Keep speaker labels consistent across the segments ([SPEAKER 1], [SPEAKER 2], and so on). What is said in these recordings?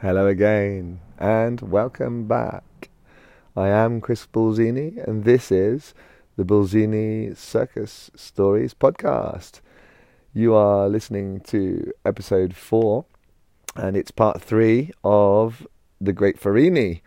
[SPEAKER 1] Hello again, and welcome back. I am Chris Bulzini, and this is the Bulzini Circus Stories podcast. You are listening to episode four, and it's part three of The Great Farini.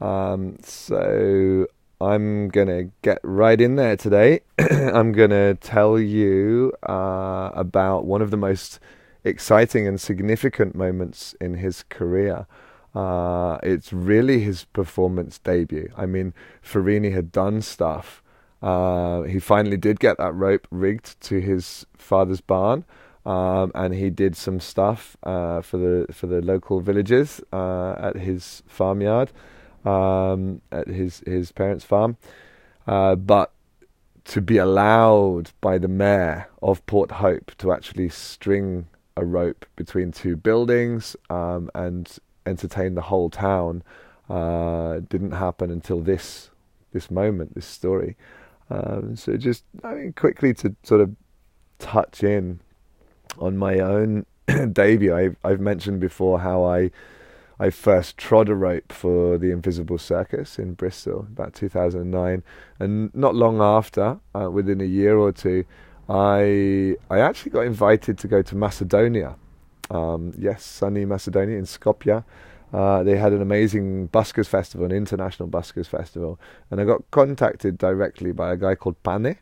[SPEAKER 1] Um, so I'm going to get right in there today. I'm going to tell you uh, about one of the most exciting and significant moments in his career. Uh, it's really his performance debut. I mean, Farini had done stuff. Uh, he finally did get that rope rigged to his father's barn, um, and he did some stuff uh, for the for the local villagers uh, at his farmyard, um, at his his parents' farm. Uh, but to be allowed by the mayor of Port Hope to actually string a rope between two buildings um, and entertain the whole town uh, didn't happen until this this moment, this story. Um, so just I mean, quickly to sort of touch in on my own debut. I've, I've mentioned before how I I first trod a rope for the Invisible Circus in Bristol about 2009, and not long after, uh, within a year or two, I I actually got invited to go to Macedonia. Um, yes, sunny Macedonia in Skopje. Uh, they had an amazing buskers festival, an international buskers festival, and I got contacted directly by a guy called Pane,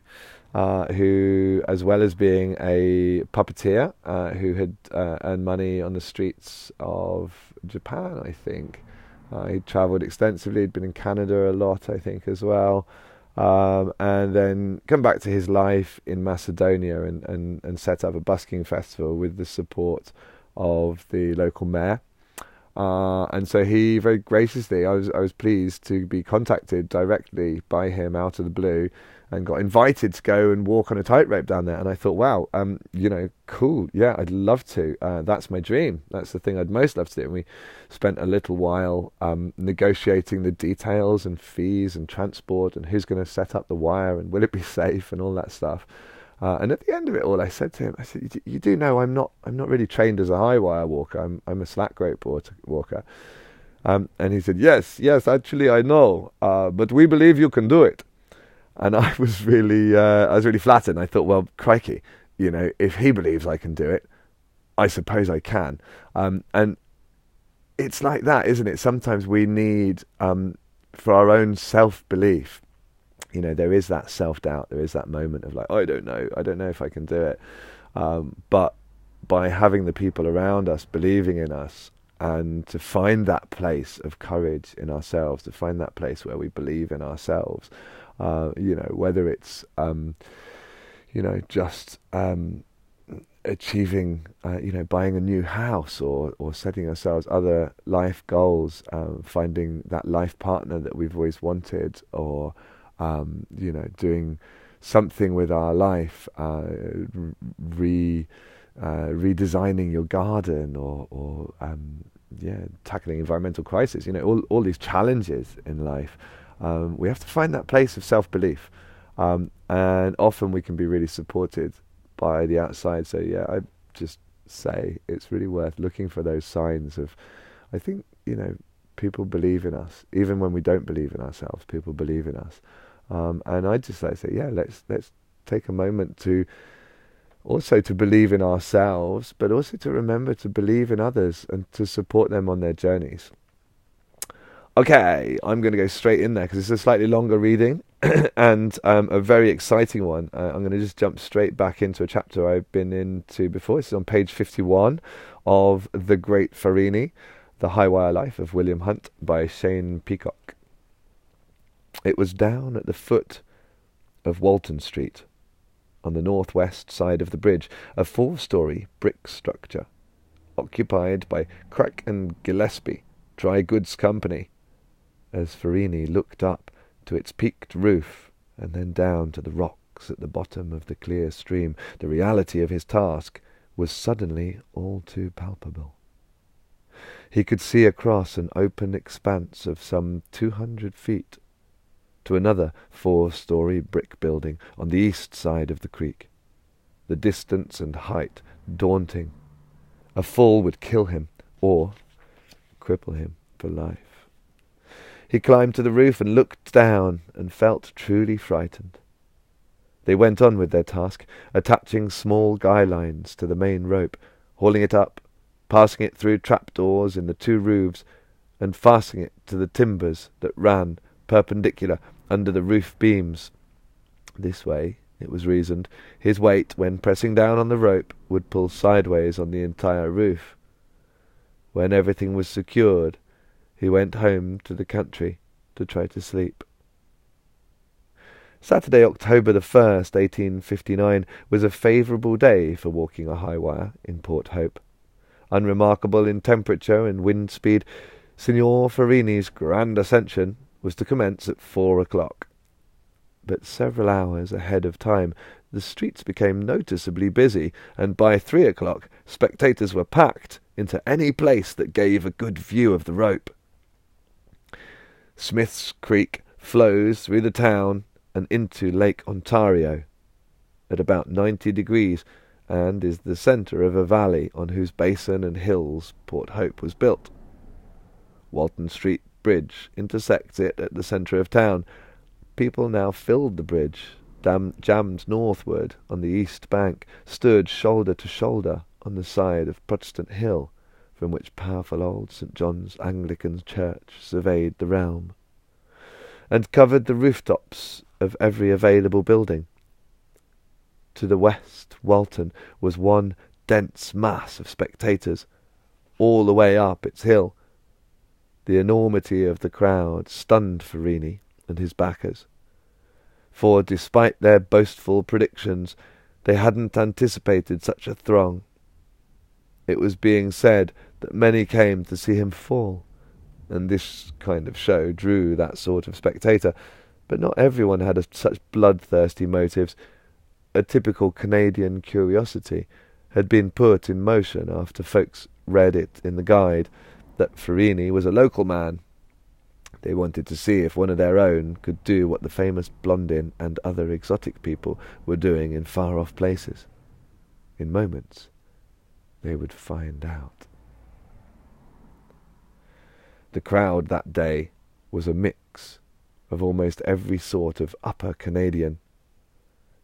[SPEAKER 1] uh, who, as well as being a puppeteer, uh, who had uh, earned money on the streets of Japan, I think. Uh, he'd travelled extensively. He'd been in Canada a lot, I think, as well um, and then come back to his life in Macedonia and, and, and set up a busking festival with the support of the local mayor. Uh, and so he very graciously, I was I was pleased to be contacted directly by him out of the blue and got invited to go and walk on a tightrope down there. And I thought, wow, um, you know, cool. Yeah, I'd love to. Uh, that's my dream. That's the thing I'd most love to do. And we spent a little while um, negotiating the details and fees and transport and who's going to set up the wire and will it be safe and all that stuff. Uh, and at the end of it all, I said to him, I said, "You do know I'm not I'm not really trained as a high wire walker. I'm I'm a slack rope walker." Um, and he said, "Yes, yes, actually I know, uh, but we believe you can do it." And I was really, uh, I was really flattered. And I thought, well, crikey, you know, if he believes I can do it, I suppose I can. Um, and it's like that, isn't it? Sometimes we need, um, for our own self belief, you know, there is that self doubt. There is that moment of like, I don't know, I don't know if I can do it. Um, but by having the people around us believing in us and to find that place of courage in ourselves, to find that place where we believe in ourselves, uh, you know, whether it's um, you know just um, achieving, uh, you know, buying a new house or or setting ourselves other life goals, um, finding that life partner that we've always wanted, or um, you know, doing something with our life, uh, re uh, redesigning your garden, or or um, yeah, tackling environmental crisis. You know, all all these challenges in life. Um, we have to find that place of self belief. Um, and often we can be really supported by the outside. So, yeah, I just say it's really worth looking for those signs of, I think, you know, people believe in us. Even when we don't believe in ourselves, people believe in us. Um, and I just like to say, yeah, let's, let's take a moment to also to believe in ourselves, but also to remember to believe in others and to support them on their journeys. Okay, I'm going to go straight in there because it's a slightly longer reading and um, a very exciting one. Uh, I'm going to just jump straight back into a chapter I've been into before. It's on page 51 of The Great Farini, The High Wire Life of William Hunt by Shane Peacock. It was down at the foot of Walton Street, on the northwest side of the bridge, a four story brick structure occupied by Crack and Gillespie Dry Goods Company as Farini looked up to its peaked roof and then down to the rocks at the bottom of the clear stream, the reality of his task was suddenly all too palpable. He could see across an open expanse of some two hundred feet to another four-story brick building on the east side of the creek. The distance and height daunting. A fall would kill him, or cripple him for life. He climbed to the roof and looked down and felt truly frightened. They went on with their task, attaching small guy lines to the main rope, hauling it up, passing it through trapdoors in the two roofs, and fastening it to the timbers that ran perpendicular under the roof beams. This way, it was reasoned, his weight, when pressing down on the rope, would pull sideways on the entire roof. When everything was secured, he went home to the country to try to sleep. Saturday, October the 1st, 1859, was a favourable day for walking a high wire in Port Hope. Unremarkable in temperature and wind speed, Signor Farini's grand ascension was to commence at four o'clock. But several hours ahead of time, the streets became noticeably busy, and by three o'clock spectators were packed into any place that gave a good view of the rope. Smith's Creek flows through the town and into Lake Ontario at about 90 degrees and is the centre of a valley on whose basin and hills Port Hope was built. Walton Street Bridge intersects it at the centre of town. People now filled the bridge, dam- jammed northward on the east bank, stood shoulder to shoulder on the side of Protestant Hill, from which powerful old St. John's Anglican Church surveyed the realm, and covered the rooftops of every available building. To the west, Walton was one dense mass of spectators, all the way up its hill. The enormity of the crowd stunned Farini and his backers, for despite their boastful predictions, they hadn't anticipated such a throng. It was being said that many came to see him fall, and this kind of show drew that sort of spectator, but not everyone had a, such bloodthirsty motives. A typical Canadian curiosity had been put in motion after folks read it in the guide that Farini was a local man. They wanted to see if one of their own could do what the famous Blondin and other exotic people were doing in far off places. In moments, they would find out. The crowd that day was a mix of almost every sort of upper Canadian.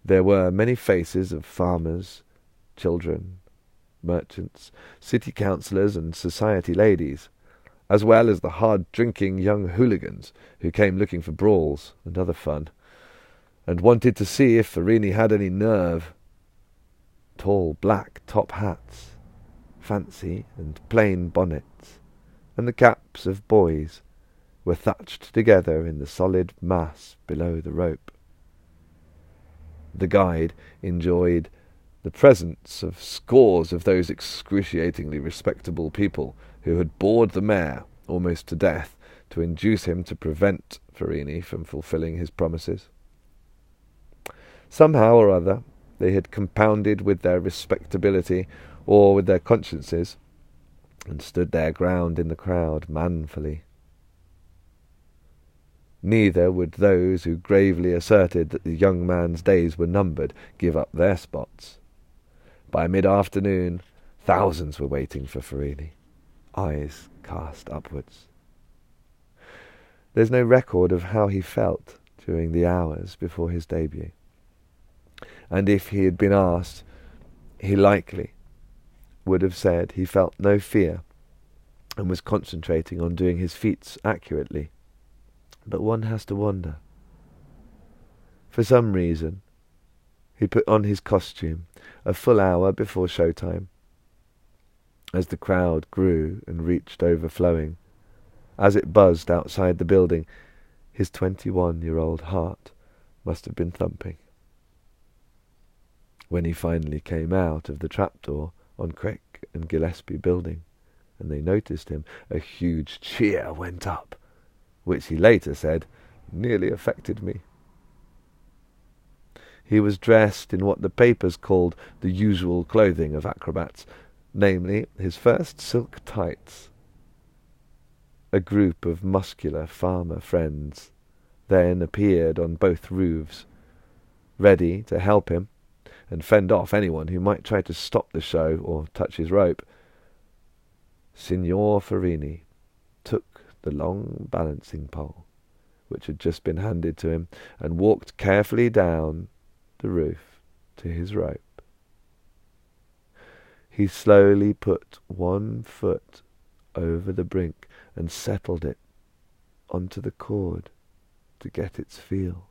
[SPEAKER 1] There were many faces of farmers, children, merchants, city councillors, and society ladies, as well as the hard drinking young hooligans who came looking for brawls and other fun, and wanted to see if Farini had any nerve. Tall black top hats, fancy and plain bonnets, and the caps of boys were thatched together in the solid mass below the rope. The guide enjoyed the presence of scores of those excruciatingly respectable people who had bored the mayor almost to death to induce him to prevent Farini from fulfilling his promises. Somehow or other, they had compounded with their respectability or with their consciences, and stood their ground in the crowd manfully. Neither would those who gravely asserted that the young man's days were numbered give up their spots. By mid afternoon, thousands were waiting for Farini, eyes cast upwards. There's no record of how he felt during the hours before his debut. And if he had been asked, he likely would have said he felt no fear and was concentrating on doing his feats accurately but one has to wonder. For some reason, he put on his costume a full hour before showtime. As the crowd grew and reached overflowing, as it buzzed outside the building, his twenty-one-year-old heart must have been thumping. When he finally came out of the trapdoor on Crick and Gillespie building, and they noticed him, a huge cheer went up which he later said nearly affected me. He was dressed in what the papers called the usual clothing of acrobats, namely his first silk tights. A group of muscular farmer friends then appeared on both roofs, ready to help him and fend off anyone who might try to stop the show or touch his rope. Signor Farini took the long balancing pole, which had just been handed to him, and walked carefully down the roof to his rope. He slowly put one foot over the brink and settled it onto the cord to get its feel.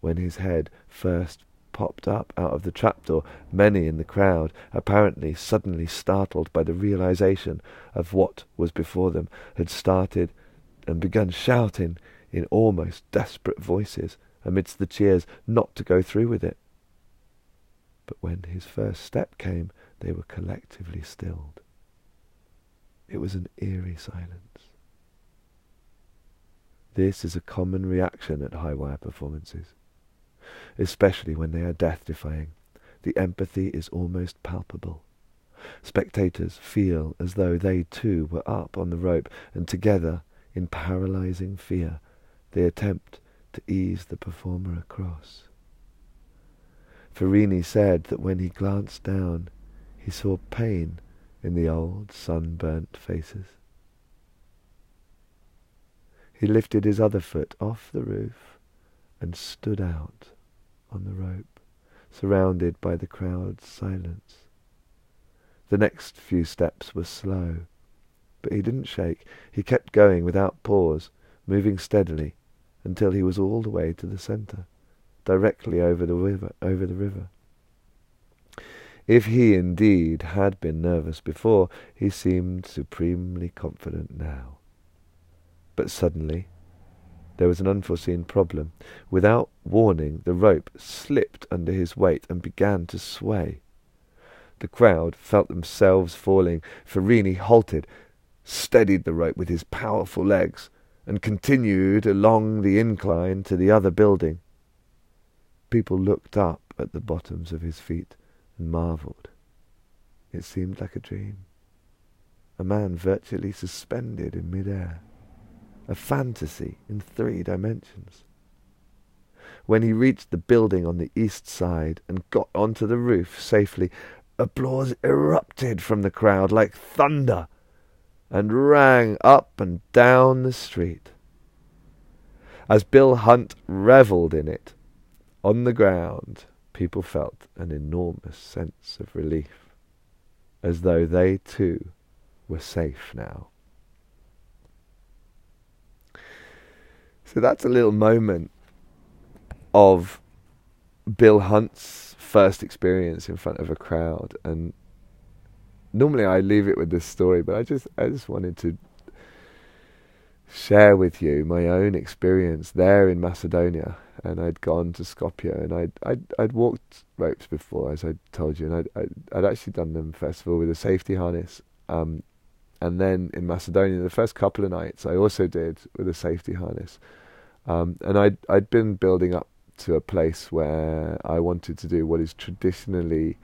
[SPEAKER 1] When his head first popped up out of the trapdoor, many in the crowd, apparently suddenly startled by the realization of what was before them, had started and begun shouting in almost desperate voices amidst the cheers not to go through with it. But when his first step came, they were collectively stilled. It was an eerie silence. This is a common reaction at high wire performances, especially when they are death defying. The empathy is almost palpable. Spectators feel as though they too were up on the rope, and together, in paralyzing fear, they attempt to ease the performer across. Farini said that when he glanced down, he saw pain in the old sunburnt faces. He lifted his other foot off the roof and stood out on the rope, surrounded by the crowd's silence. The next few steps were slow, but he didn't shake. He kept going without pause, moving steadily until he was all the way to the centre, directly over the river. Over the river. If he indeed had been nervous before, he seemed supremely confident now. But suddenly there was an unforeseen problem. Without warning, the rope slipped under his weight and began to sway. The crowd felt themselves falling. Farini halted, steadied the rope with his powerful legs, and continued along the incline to the other building. People looked up at the bottoms of his feet and marvelled. It seemed like a dream. A man virtually suspended in mid-air a fantasy in three dimensions. When he reached the building on the east side and got onto the roof safely, applause erupted from the crowd like thunder and rang up and down the street. As Bill Hunt revelled in it, on the ground, people felt an enormous sense of relief, as though they too were safe now. So that's a little moment of Bill Hunt's first experience in front of a crowd, and normally I leave it with this story, but I just I just wanted to share with you my own experience there in Macedonia. And I'd gone to Skopje, and I'd I'd, I'd walked ropes before, as I told you, and I'd, I'd, I'd actually done them first of all with a safety harness. Um, and then in Macedonia, the first couple of nights, I also did with a safety harness. Um, and I'd I'd been building up to a place where I wanted to do what is traditionally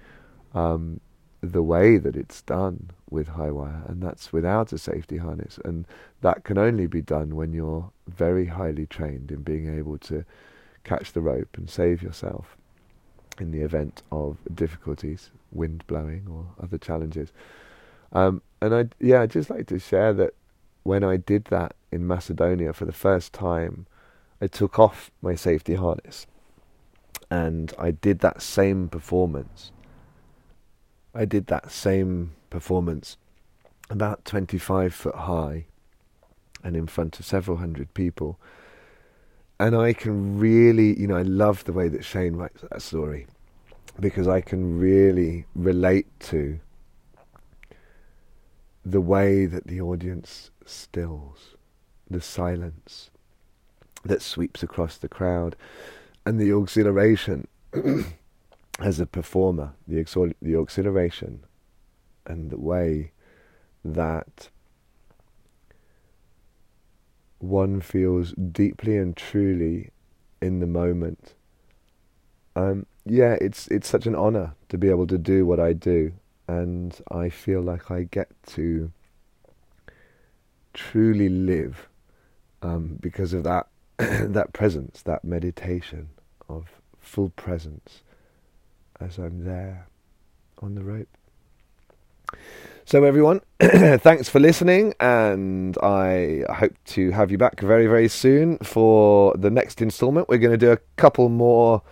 [SPEAKER 1] um, the way that it's done with high wire, and that's without a safety harness. And that can only be done when you're very highly trained in being able to catch the rope and save yourself in the event of difficulties, wind blowing or other challenges. Um, and I, yeah, I'd just like to share that when I did that in Macedonia for the first time, I took off my safety harness and I did that same performance. I did that same performance about 25 foot high and in front of several hundred people. And I can really, you know, I love the way that Shane writes that story because I can really relate to the way that the audience stills, the silence that sweeps across the crowd, and the exhilaration as a performer, the, exor- the exhilaration and the way that one feels deeply and truly in the moment. Um, yeah, it's it's such an honor to be able to do what I do, and I feel like I get to truly live um, because of that that presence, that meditation of full presence as I'm there on the rope. So, everyone, thanks for listening, and I hope to have you back very, very soon for the next instalment. We're going to do a couple more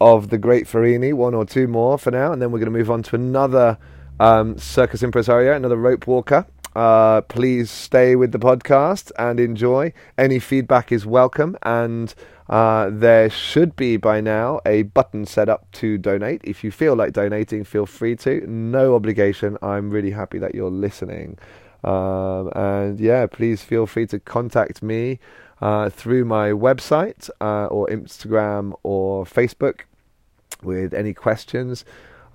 [SPEAKER 1] of the Great Farini, one or two more for now, and then we're going to move on to another um, circus impresario, another rope walker. Uh, please stay with the podcast and enjoy. Any feedback is welcome, and uh, there should be by now a button set up to donate. If you feel like donating, feel free to. No obligation. I'm really happy that you're listening. Um, and yeah, please feel free to contact me uh, through my website uh, or Instagram or Facebook with any questions.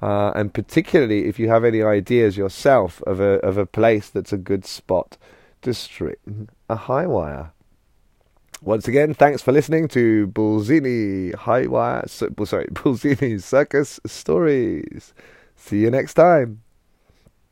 [SPEAKER 1] Uh, and particularly if you have any ideas yourself of a of a place that's a good spot to string a high wire. Once again, thanks for listening to Bulzini High Wire. Sorry, Bulzini Circus Stories. See you next time.